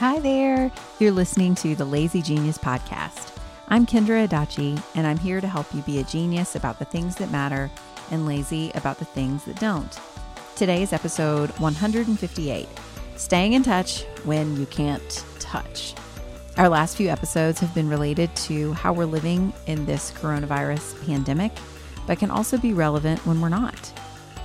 Hi there. You're listening to the Lazy Genius Podcast. I'm Kendra Adachi, and I'm here to help you be a genius about the things that matter and lazy about the things that don't. Today is episode 158 Staying in Touch When You Can't Touch. Our last few episodes have been related to how we're living in this coronavirus pandemic, but can also be relevant when we're not.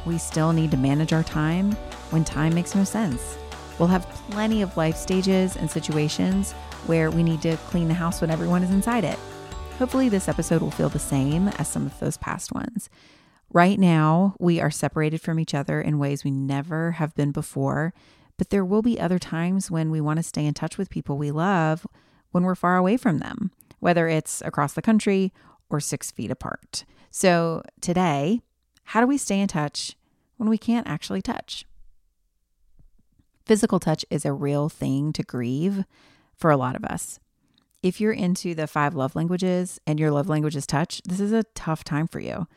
We still need to manage our time when time makes no sense. We'll have plenty of life stages and situations where we need to clean the house when everyone is inside it. Hopefully, this episode will feel the same as some of those past ones. Right now, we are separated from each other in ways we never have been before, but there will be other times when we want to stay in touch with people we love when we're far away from them, whether it's across the country or six feet apart. So, today, how do we stay in touch when we can't actually touch? Physical touch is a real thing to grieve for a lot of us. If you're into the five love languages and your love language is touch, this is a tough time for you.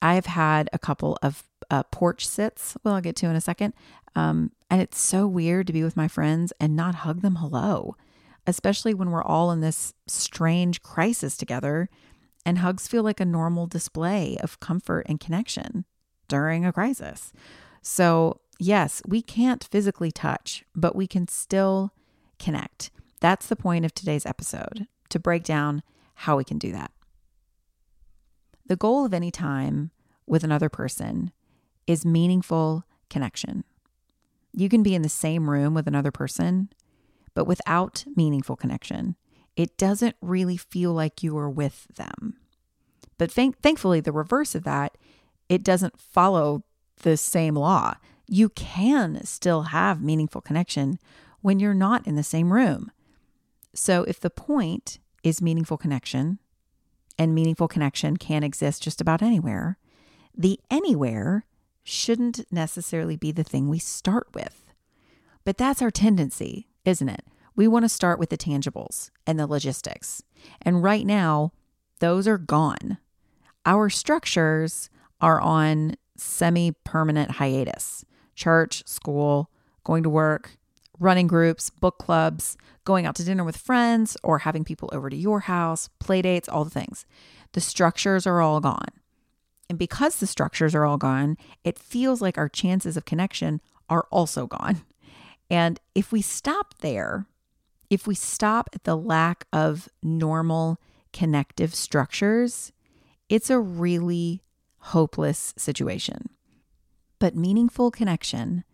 I've had a couple of uh, porch sits, well, I'll get to in a second. Um, and it's so weird to be with my friends and not hug them hello, especially when we're all in this strange crisis together. And hugs feel like a normal display of comfort and connection during a crisis. So yes, we can't physically touch, but we can still connect. That's the point of today's episode to break down how we can do that. The goal of any time with another person is meaningful connection. You can be in the same room with another person, but without meaningful connection, it doesn't really feel like you are with them. But thank- thankfully, the reverse of that, it doesn't follow the same law you can still have meaningful connection when you're not in the same room. So, if the point is meaningful connection, and meaningful connection can exist just about anywhere, the anywhere shouldn't necessarily be the thing we start with. But that's our tendency, isn't it? We want to start with the tangibles and the logistics. And right now, those are gone. Our structures are on semi permanent hiatus church, school, going to work, running groups, book clubs, going out to dinner with friends, or having people over to your house, play dates, all the things. The structures are all gone. And because the structures are all gone, it feels like our chances of connection are also gone. And if we stop there, if we stop at the lack of normal connective structures, it's a really hopeless situation. But meaningful connection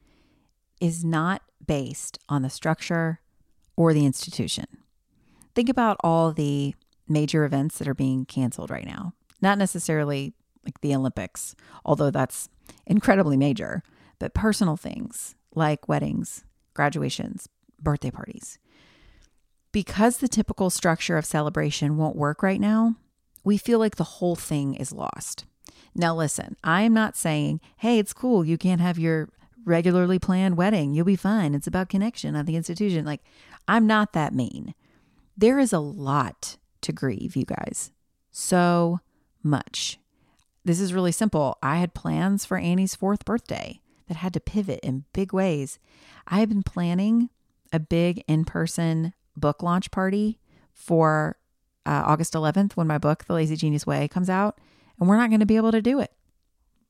is not based on the structure or the institution. Think about all the major events that are being canceled right now. Not necessarily like the Olympics, although that's incredibly major, but personal things like weddings, graduations, birthday parties. Because the typical structure of celebration won't work right now, we feel like the whole thing is lost. Now, listen, I am not saying, hey, it's cool. You can't have your regularly planned wedding. You'll be fine. It's about connection of the institution. Like, I'm not that mean. There is a lot to grieve, you guys. So much. This is really simple. I had plans for Annie's fourth birthday that had to pivot in big ways. I have been planning a big in person book launch party for uh, August 11th when my book, The Lazy Genius Way, comes out and we're not going to be able to do it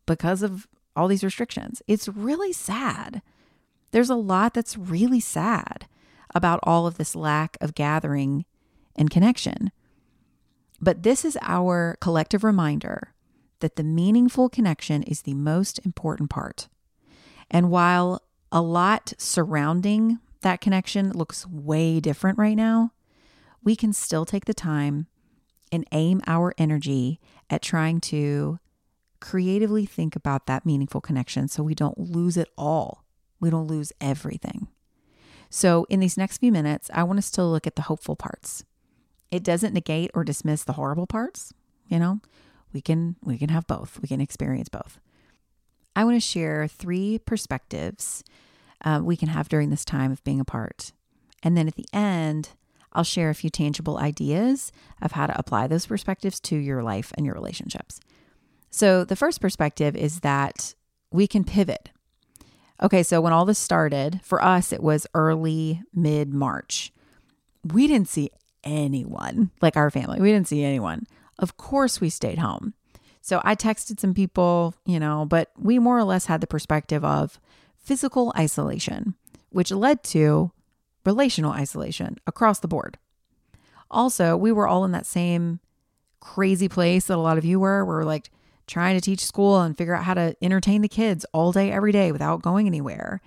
because of all these restrictions. It's really sad. There's a lot that's really sad about all of this lack of gathering and connection. But this is our collective reminder that the meaningful connection is the most important part. And while a lot surrounding that connection looks way different right now, we can still take the time and aim our energy at trying to creatively think about that meaningful connection so we don't lose it all. We don't lose everything. So, in these next few minutes, I want us to look at the hopeful parts. It doesn't negate or dismiss the horrible parts, you know? We can we can have both. We can experience both. I want to share three perspectives uh, we can have during this time of being apart. And then at the end, I'll share a few tangible ideas of how to apply those perspectives to your life and your relationships. So, the first perspective is that we can pivot. Okay, so when all this started, for us, it was early mid March. We didn't see anyone, like our family, we didn't see anyone. Of course, we stayed home. So I texted some people, you know, but we more or less had the perspective of physical isolation, which led to relational isolation across the board. Also, we were all in that same crazy place that a lot of you were. We're like, trying to teach school and figure out how to entertain the kids all day, every day without going anywhere.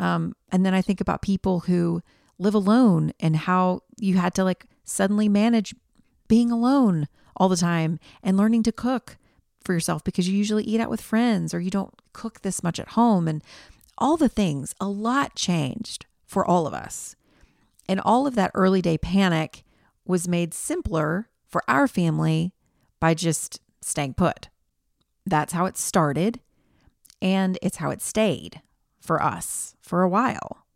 Um, and then I think about people who live alone and how you had to like suddenly manage being alone all the time and learning to cook for yourself because you usually eat out with friends or you don't cook this much at home and all the things. A lot changed for all of us. And all of that early day panic was made simpler for our family by just staying put. That's how it started. And it's how it stayed for us for a while.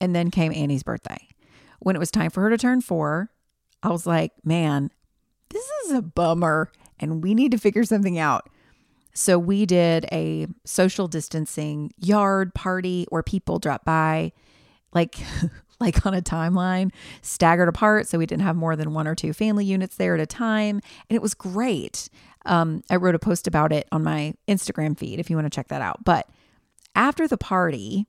And then came Annie's birthday. When it was time for her to turn four, I was like, man, this is a bummer and we need to figure something out. So we did a social distancing yard party where people dropped by like like on a timeline, staggered apart so we didn't have more than one or two family units there at a time, and it was great. Um, I wrote a post about it on my Instagram feed if you want to check that out. But after the party,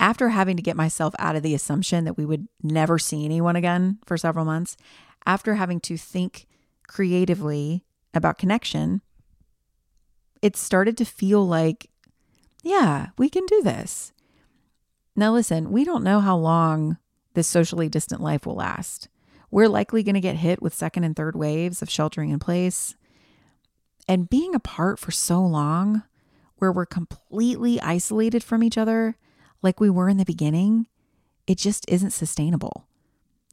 after having to get myself out of the assumption that we would never see anyone again for several months, after having to think creatively about connection, it started to feel like, yeah, we can do this. Now, listen, we don't know how long this socially distant life will last. We're likely going to get hit with second and third waves of sheltering in place. And being apart for so long, where we're completely isolated from each other, like we were in the beginning, it just isn't sustainable.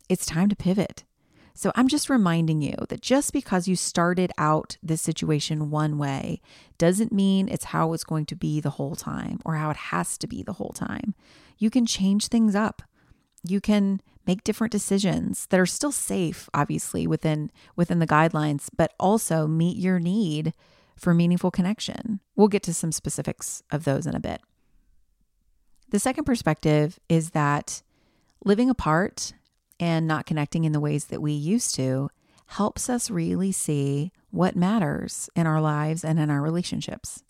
It's time to pivot. So I'm just reminding you that just because you started out this situation one way doesn't mean it's how it's going to be the whole time or how it has to be the whole time. You can change things up. You can make different decisions that are still safe obviously within within the guidelines but also meet your need for meaningful connection. We'll get to some specifics of those in a bit. The second perspective is that living apart and not connecting in the ways that we used to helps us really see what matters in our lives and in our relationships.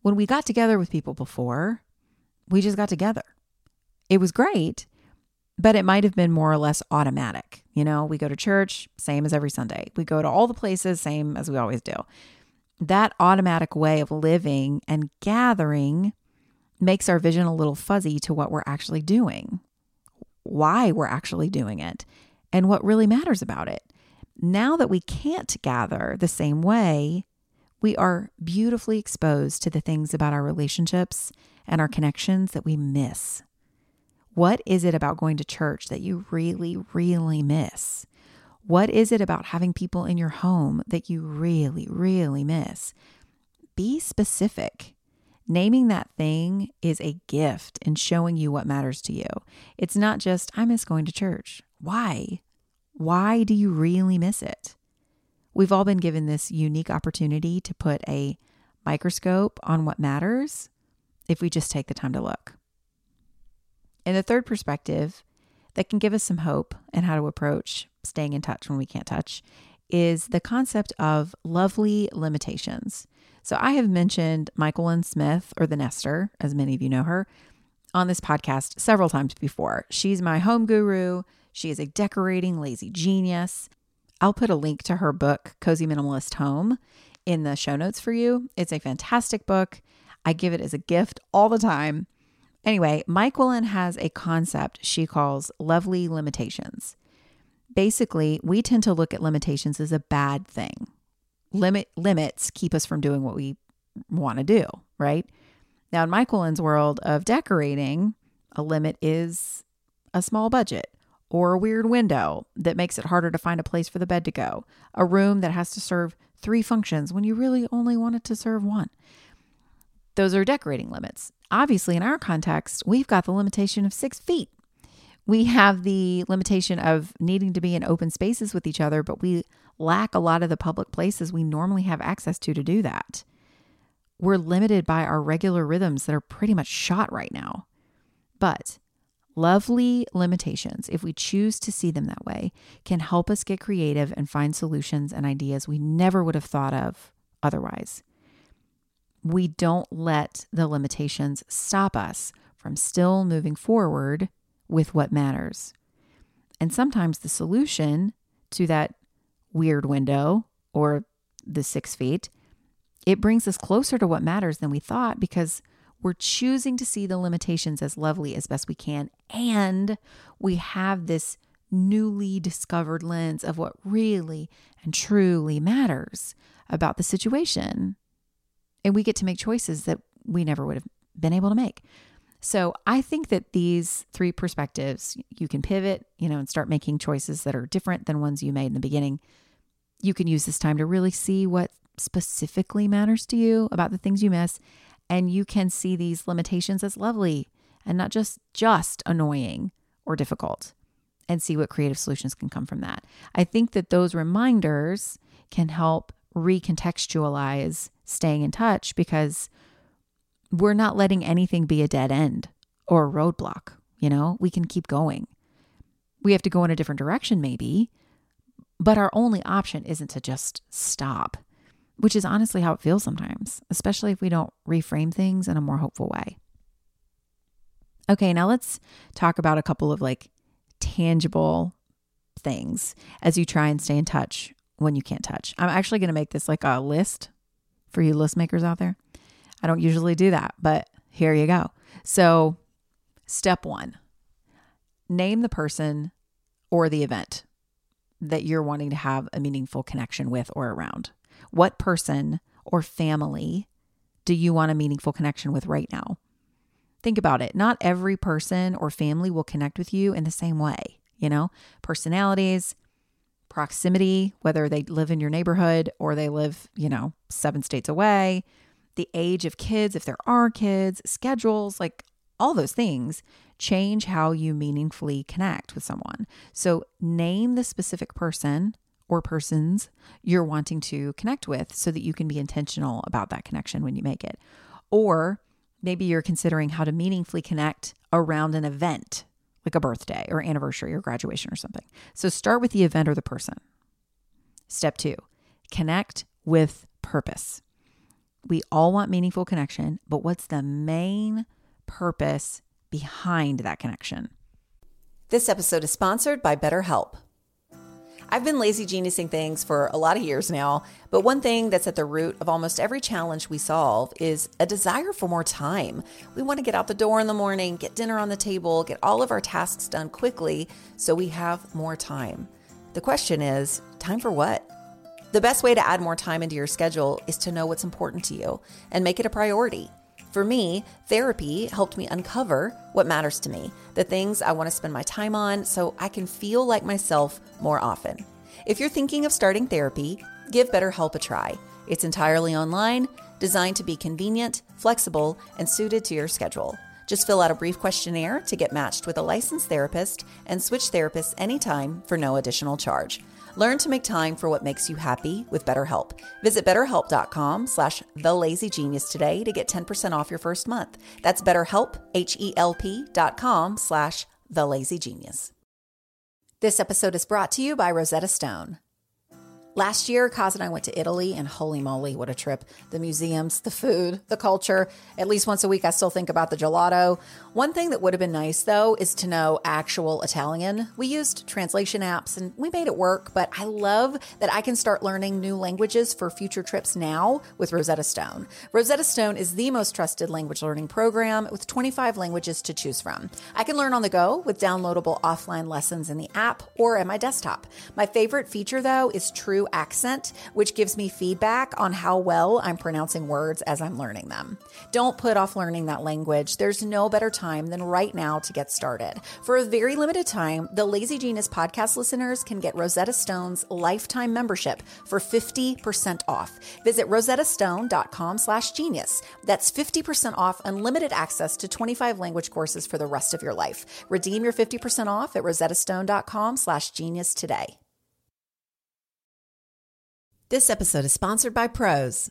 When we got together with people before, we just got together. It was great, but it might have been more or less automatic. You know, we go to church, same as every Sunday. We go to all the places, same as we always do. That automatic way of living and gathering makes our vision a little fuzzy to what we're actually doing, why we're actually doing it, and what really matters about it. Now that we can't gather the same way, we are beautifully exposed to the things about our relationships and our connections that we miss. What is it about going to church that you really, really miss? What is it about having people in your home that you really, really miss? Be specific. Naming that thing is a gift in showing you what matters to you. It's not just, I miss going to church. Why? Why do you really miss it? We've all been given this unique opportunity to put a microscope on what matters if we just take the time to look. And the third perspective that can give us some hope and how to approach staying in touch when we can't touch is the concept of lovely limitations. So I have mentioned Myquillyn Smith or the Nester, as many of you know her, on this podcast several times before. She's my home guru. She is a decorating lazy genius. I'll put a link to her book, Cozy Minimalist Home, in the show notes for you. It's a fantastic book. I give it as a gift all the time. Anyway, Myquillyn has a concept she calls lovely limitations. Basically, we tend to look at limitations as a bad thing. Limit limits keep us from doing what we want to do, right? Now, in Willen's world of decorating, a limit is a small budget or a weird window that makes it harder to find a place for the bed to go, a room that has to serve three functions when you really only want it to serve one. Those are decorating limits. Obviously, in our context, we've got the limitation of six feet. We have the limitation of needing to be in open spaces with each other, but we lack a lot of the public places we normally have access to to do that. We're limited by our regular rhythms that are pretty much shot right now. But lovely limitations, if we choose to see them that way, can help us get creative and find solutions and ideas we never would have thought of otherwise we don't let the limitations stop us from still moving forward with what matters. And sometimes the solution to that weird window or the six feet, it brings us closer to what matters than we thought because we're choosing to see the limitations as lovely as best we can. And we have this newly discovered lens of what really and truly matters about the situation and we get to make choices that we never would have been able to make. So I think that these three perspectives, you can pivot, you know, and start making choices that are different than ones you made in the beginning. You can use this time to really see what specifically matters to you about the things you miss. And you can see these limitations as lovely and not just just annoying or difficult and see what creative solutions can come from that. I think that those reminders can help recontextualize staying in touch because we're not letting anything be a dead end or a roadblock. You know, we can keep going. We have to go in a different direction, maybe, but our only option isn't to just stop, which is honestly how it feels sometimes, especially if we don't reframe things in a more hopeful way. Okay, now let's talk about a couple of like tangible things as you try and stay in touch when you can't touch. I'm actually going to make this like a list for you list makers out there. I don't usually do that, but here you go. So, step one name the person or the event that you're wanting to have a meaningful connection with or around. What person or family do you want a meaningful connection with right now? Think about it. Not every person or family will connect with you in the same way. You know, personalities, proximity, whether they live in your neighborhood or they live, you know, seven states away, the age of kids, if there are kids, schedules, like all those things change how you meaningfully connect with someone. So name the specific person or persons you're wanting to connect with so that you can be intentional about that connection when you make it. Or maybe you're considering how to meaningfully connect around an event like a birthday or anniversary or graduation or something. So start with the event or the person. Step two, connect with purpose. We all want meaningful connection, but what's the main purpose behind that connection? This episode is sponsored by BetterHelp. I've been lazy geniusing things for a lot of years now, but one thing that's at the root of almost every challenge we solve is a desire for more time. We want to get out the door in the morning, get dinner on the table, get all of our tasks done quickly so we have more time. The question is time for what? The best way to add more time into your schedule is to know what's important to you and make it a priority. For me, therapy helped me uncover what matters to me, the things I want to spend my time on so I can feel like myself more often. If you're thinking of starting therapy, give BetterHelp a try. It's entirely online, designed to be convenient, flexible, and suited to your schedule. Just fill out a brief questionnaire to get matched with a licensed therapist and switch therapists anytime for no additional charge. Learn to make time for what makes you happy with BetterHelp. Visit betterhelp.com slash thelazygenius today to get 10% off your first month. That's betterhelp, H-E-L-P dot com slash thelazygenius. This episode is brought to you by Rosetta Stone. Last year, Kaz and I went to Italy, and holy moly, what a trip. The museums, the food, the culture. At least once a week, I still think about the gelato. One thing that would have been nice, though, is to know actual Italian. We used translation apps and we made it work, but I love that I can start learning new languages for future trips now with Rosetta Stone. Rosetta Stone is the most trusted language learning program with 25 languages to choose from. I can learn on the go with downloadable offline lessons in the app or at my desktop. My favorite feature, though, is True Accent, which gives me feedback on how well I'm pronouncing words as I'm learning them. Don't put off learning that language. There's no better time time than right now to get started. For a very limited time, the Lazy Genius podcast listeners can get Rosetta Stone's lifetime membership for 50% off. Visit rosettastone.com slash genius. That's 50% off unlimited access to 25 language courses for the rest of your life. Redeem your 50% off at rosettastone.com slash genius today. This episode is sponsored by Prose.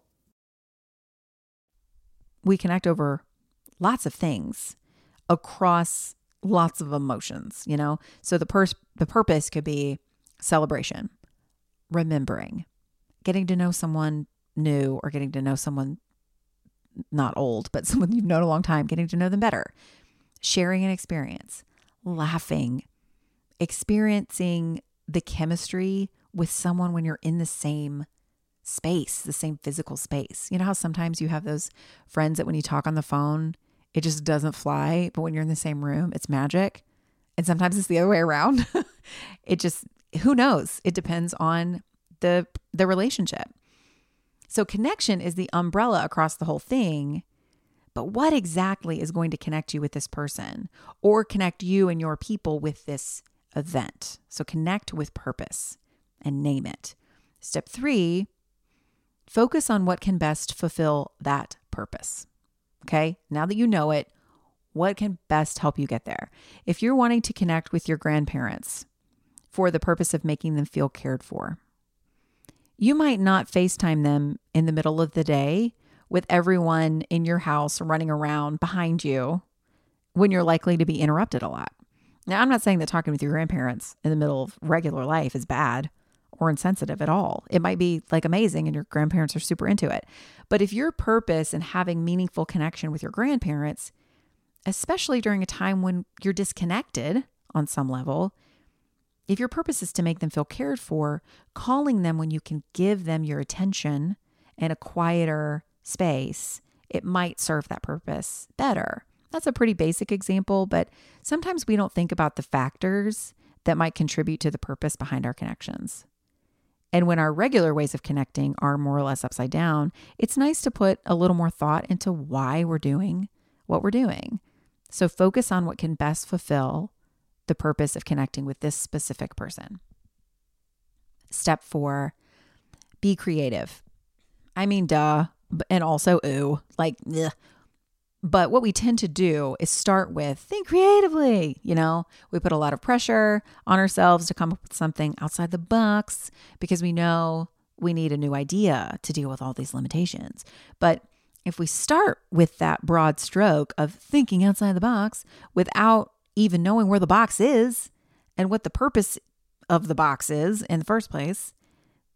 we connect over lots of things across lots of emotions, you know? So the pers- the purpose could be celebration, remembering, getting to know someone new or getting to know someone not old, but someone you've known a long time, getting to know them better, sharing an experience, laughing, experiencing the chemistry with someone when you're in the same space, the same physical space. You know how sometimes you have those friends that when you talk on the phone, it just doesn't fly, but when you're in the same room, it's magic. And sometimes it's the other way around. it just who knows? It depends on the the relationship. So connection is the umbrella across the whole thing. But what exactly is going to connect you with this person or connect you and your people with this event? So connect with purpose and name it. Step three Focus on what can best fulfill that purpose. Okay, now that you know it, what can best help you get there? If you're wanting to connect with your grandparents for the purpose of making them feel cared for, you might not FaceTime them in the middle of the day with everyone in your house running around behind you when you're likely to be interrupted a lot. Now, I'm not saying that talking with your grandparents in the middle of regular life is bad or insensitive at all. It might be like amazing and your grandparents are super into it. But if your purpose in having meaningful connection with your grandparents, especially during a time when you're disconnected on some level, if your purpose is to make them feel cared for, calling them when you can give them your attention in a quieter space, it might serve that purpose better. That's a pretty basic example, but sometimes we don't think about the factors that might contribute to the purpose behind our connections. And when our regular ways of connecting are more or less upside down, it's nice to put a little more thought into why we're doing what we're doing. So focus on what can best fulfill the purpose of connecting with this specific person. Step four, be creative. I mean, duh, and also, ooh, like, ugh, but what we tend to do is start with think creatively. You know, we put a lot of pressure on ourselves to come up with something outside the box because we know we need a new idea to deal with all these limitations. But if we start with that broad stroke of thinking outside the box without even knowing where the box is and what the purpose of the box is in the first place,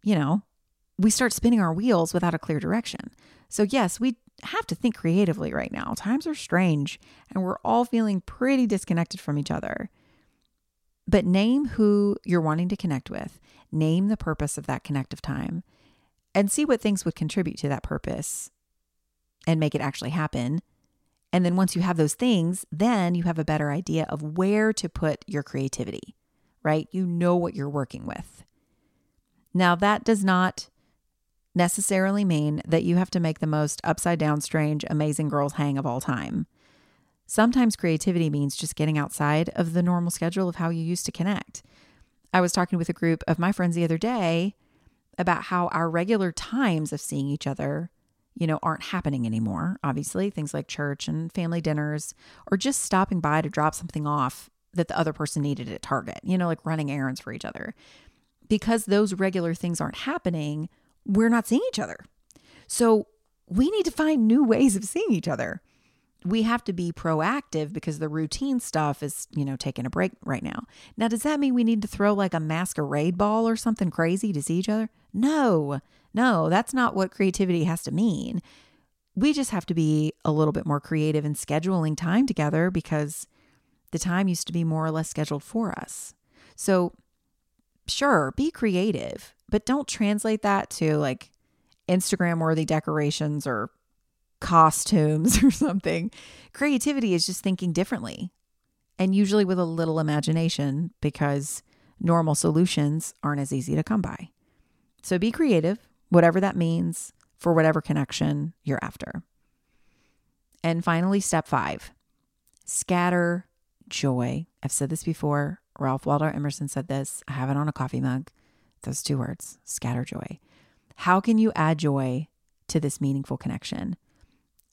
you know, we start spinning our wheels without a clear direction. So, yes, we have to think creatively right now. Times are strange and we're all feeling pretty disconnected from each other. But name who you're wanting to connect with, name the purpose of that connective time, and see what things would contribute to that purpose and make it actually happen. And then once you have those things, then you have a better idea of where to put your creativity, right? You know what you're working with. Now, that does not necessarily mean that you have to make the most upside down, strange, amazing girls hang of all time. Sometimes creativity means just getting outside of the normal schedule of how you used to connect. I was talking with a group of my friends the other day about how our regular times of seeing each other you know, aren't happening anymore. Obviously, things like church and family dinners or just stopping by to drop something off that the other person needed at Target, you know, like running errands for each other. Because those regular things aren't happening, we're not seeing each other. So we need to find new ways of seeing each other. We have to be proactive because the routine stuff is, you know, taking a break right now. Now, does that mean we need to throw like a masquerade ball or something crazy to see each other? No, no, that's not what creativity has to mean. We just have to be a little bit more creative in scheduling time together because the time used to be more or less scheduled for us. So, sure, be creative, but don't translate that to like Instagram worthy decorations or costumes or something. Creativity is just thinking differently and usually with a little imagination because normal solutions aren't as easy to come by. So be creative, whatever that means for whatever connection you're after. And finally, step five scatter joy. I've said this before. Ralph Waldo Emerson said this. I have it on a coffee mug. Those two words scatter joy. How can you add joy to this meaningful connection?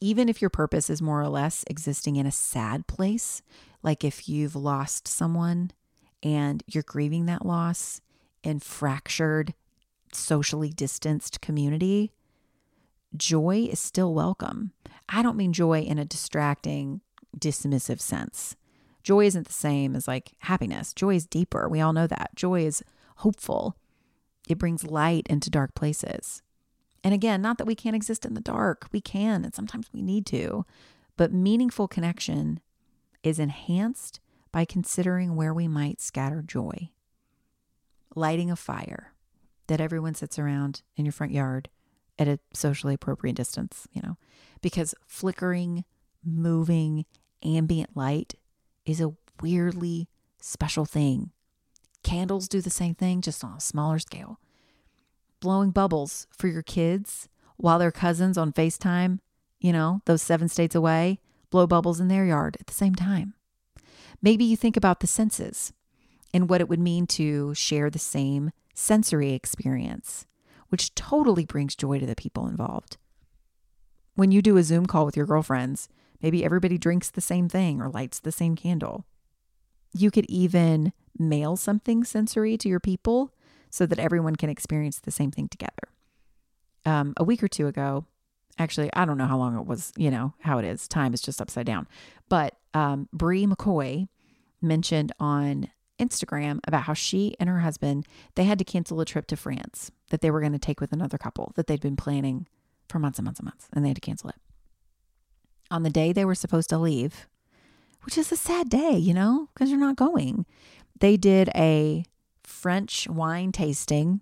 Even if your purpose is more or less existing in a sad place, like if you've lost someone and you're grieving that loss in fractured socially distanced community, joy is still welcome. I don't mean joy in a distracting, dismissive sense. Joy isn't the same as like happiness. Joy is deeper. We all know that. Joy is hopeful, it brings light into dark places. And again, not that we can't exist in the dark, we can, and sometimes we need to, but meaningful connection is enhanced by considering where we might scatter joy. Lighting a fire, that everyone sits around in your front yard at a socially appropriate distance, you know, because flickering, moving, ambient light is a weirdly special thing. Candles do the same thing, just on a smaller scale. Blowing bubbles for your kids while their cousins on FaceTime, you know, those seven states away, blow bubbles in their yard at the same time. Maybe you think about the senses and what it would mean to share the same sensory experience, which totally brings joy to the people involved. When you do a Zoom call with your girlfriends, maybe everybody drinks the same thing or lights the same candle. You could even mail something sensory to your people so that everyone can experience the same thing together. Um, a week or two ago, actually, I don't know how long it was, you know, how it is. Time is just upside down. But um, Bri McKoy mentioned on Instagram about how she and her husband they had to cancel a trip to France that they were going to take with another couple that they'd been planning for months and months and months and they had to cancel it. On the day they were supposed to leave, which is a sad day, you know, because you're not going. They did a French wine tasting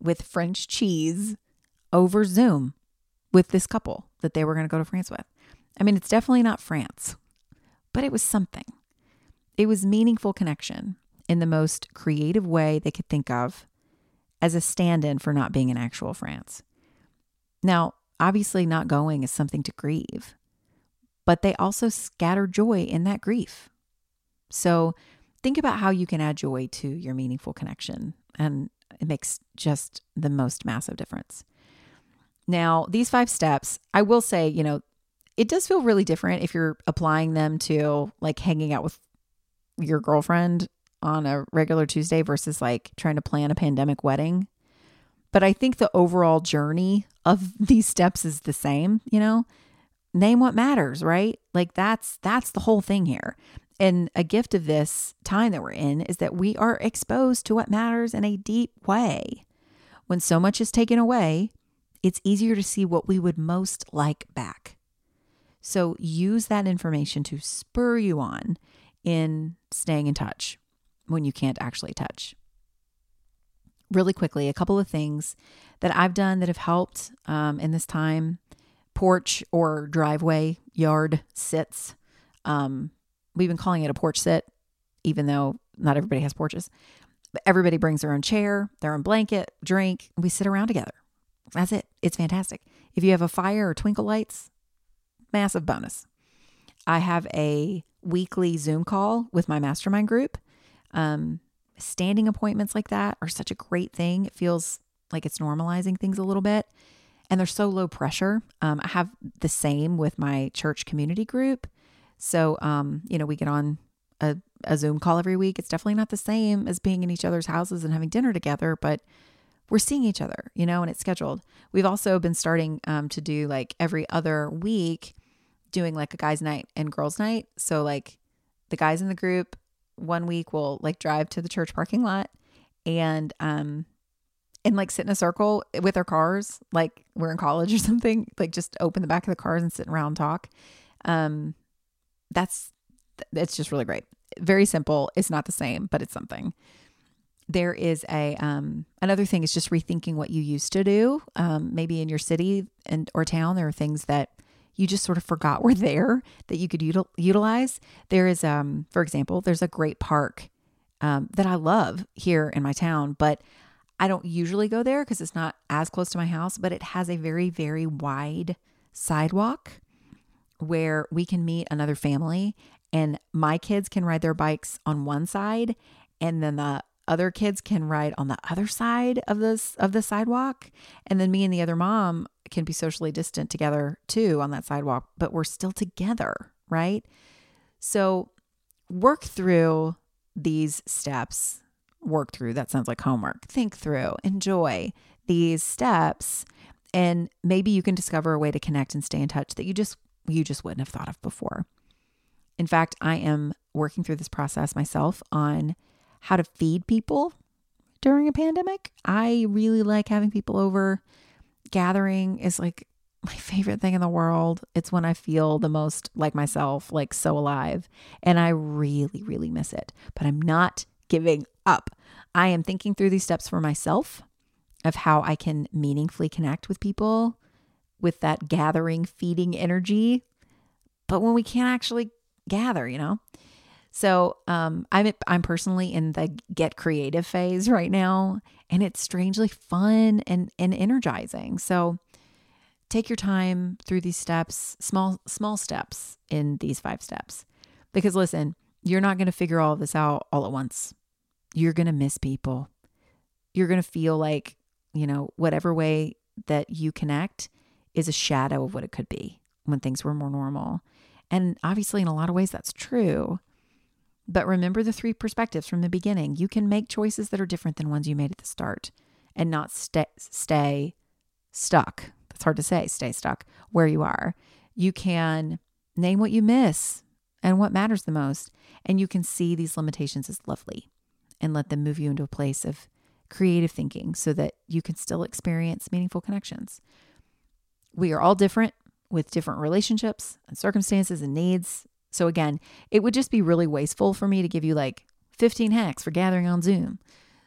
with French cheese over Zoom with this couple that they were going to go to France with. I mean, it's definitely not France, but it was something. It was meaningful connection in the most creative way they could think of as a stand in for not being in actual France. Now, obviously, not going is something to grieve, but they also scatter joy in that grief. So, think about how you can add joy to your meaningful connection, and it makes just the most massive difference. Now, these five steps, I will say, you know, it does feel really different if you're applying them to like hanging out with your girlfriend on a regular Tuesday versus like trying to plan a pandemic wedding. But I think the overall journey of these steps is the same, you know? Name what matters, right? Like that's that's the whole thing here. And a gift of this time that we're in is that we are exposed to what matters in a deep way. When so much is taken away, it's easier to see what we would most like back. So use that information to spur you on in staying in touch when you can't actually touch. Really quickly, a couple of things that I've done that have helped um, in this time porch or driveway yard sits. Um, we've been calling it a porch sit, even though not everybody has porches. But everybody brings their own chair, their own blanket, drink, and we sit around together. That's it. It's fantastic. If you have a fire or twinkle lights, massive bonus. I have a weekly Zoom call with my mastermind group. Um, standing appointments like that are such a great thing. It feels like it's normalizing things a little bit and they're so low pressure. Um, I have the same with my church community group. So, um, you know, we get on a, a Zoom call every week. It's definitely not the same as being in each other's houses and having dinner together, but we're seeing each other, you know, and it's scheduled. We've also been starting um, to do like every other week, doing like a guys' night and girls' night. So, like, the guys in the group one week will like drive to the church parking lot and um and like sit in a circle with our cars, like we're in college or something, like just open the back of the cars and sit around and talk. Um, that's it's just really great. Very simple. It's not the same, but it's something. There is a um, another thing is just rethinking what you used to do. Um, maybe in your city and or town, there are things that you just sort of forgot were there that you could util- utilize. There is, um, for example, there's a great park um, that I love here in my town, but I don't usually go there because it's not as close to my house, but it has a very, very wide sidewalk where we can meet another family and my kids can ride their bikes on one side and then the other kids can ride on the other side of this of the sidewalk and then me and the other mom can be socially distant together too on that sidewalk but we're still together right? So work through these steps work through. That sounds like homework. Think through, enjoy these steps, and maybe you can discover a way to connect and stay in touch that you just you just wouldn't have thought of before. In fact, I am working through this process myself on how to feed people during a pandemic. I really like having people over. Gathering is like my favorite thing in the world. It's when I feel the most like myself, like so alive. And I really, really miss it. But I'm not giving up. I am thinking through these steps for myself of how I can meaningfully connect with people with that gathering, feeding energy. But when we can't actually gather, you know? So um, I'm I'm personally in the get creative phase right now, and it's strangely fun and and energizing. So take your time through these steps, small small steps in these five steps, because listen, you're not going to figure all this out all at once you're going to miss people. You're going to feel like, you know, whatever way that you connect is a shadow of what it could be when things were more normal. And obviously, in a lot of ways, that's true. But remember the three perspectives from the beginning. You can make choices that are different than ones you made at the start and not stay, stay stuck. That's hard to say, stay stuck where you are. You can name what you miss and what matters the most. And you can see these limitations as lovely and let them move you into a place of creative thinking so that you can still experience meaningful connections. We are all different with different relationships and circumstances and needs. So, again, it would just be really wasteful for me to give you like 15 hacks for gathering on Zoom.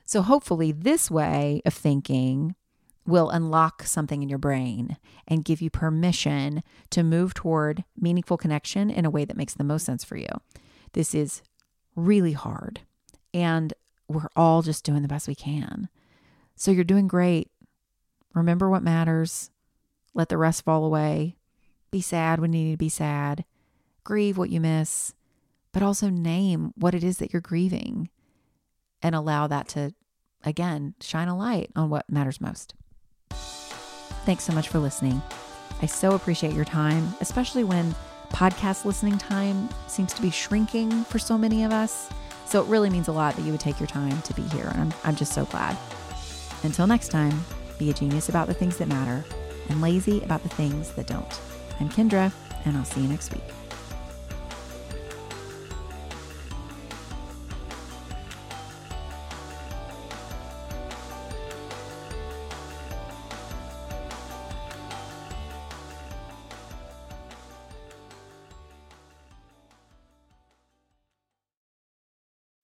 So, hopefully, this way of thinking will unlock something in your brain and give you permission to move toward meaningful connection in a way that makes the most sense for you. This is really hard. And we're all just doing the best we can. So you're doing great. Remember what matters. Let the rest fall away. Be sad when you need to be sad. Grieve what you miss, but also name what it is that you're grieving and allow that to, again, shine a light on what matters most. Thanks so much for listening. I so appreciate your time, especially when podcast listening time seems to be shrinking for so many of us. So it really means a lot that you would take your time to be here. And I'm, I'm just so glad. Until next time, be a genius about the things that matter and lazy about the things that don't. I'm Kendra. and I'll see you next week.